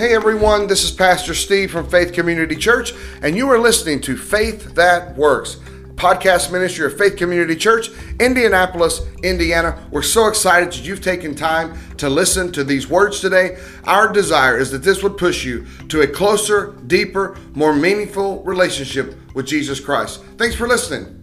Hey everyone, this is Pastor Steve from Faith Community Church, and you are listening to Faith That Works, podcast ministry of Faith Community Church, Indianapolis, Indiana. We're so excited that you've taken time to listen to these words today. Our desire is that this would push you to a closer, deeper, more meaningful relationship with Jesus Christ. Thanks for listening.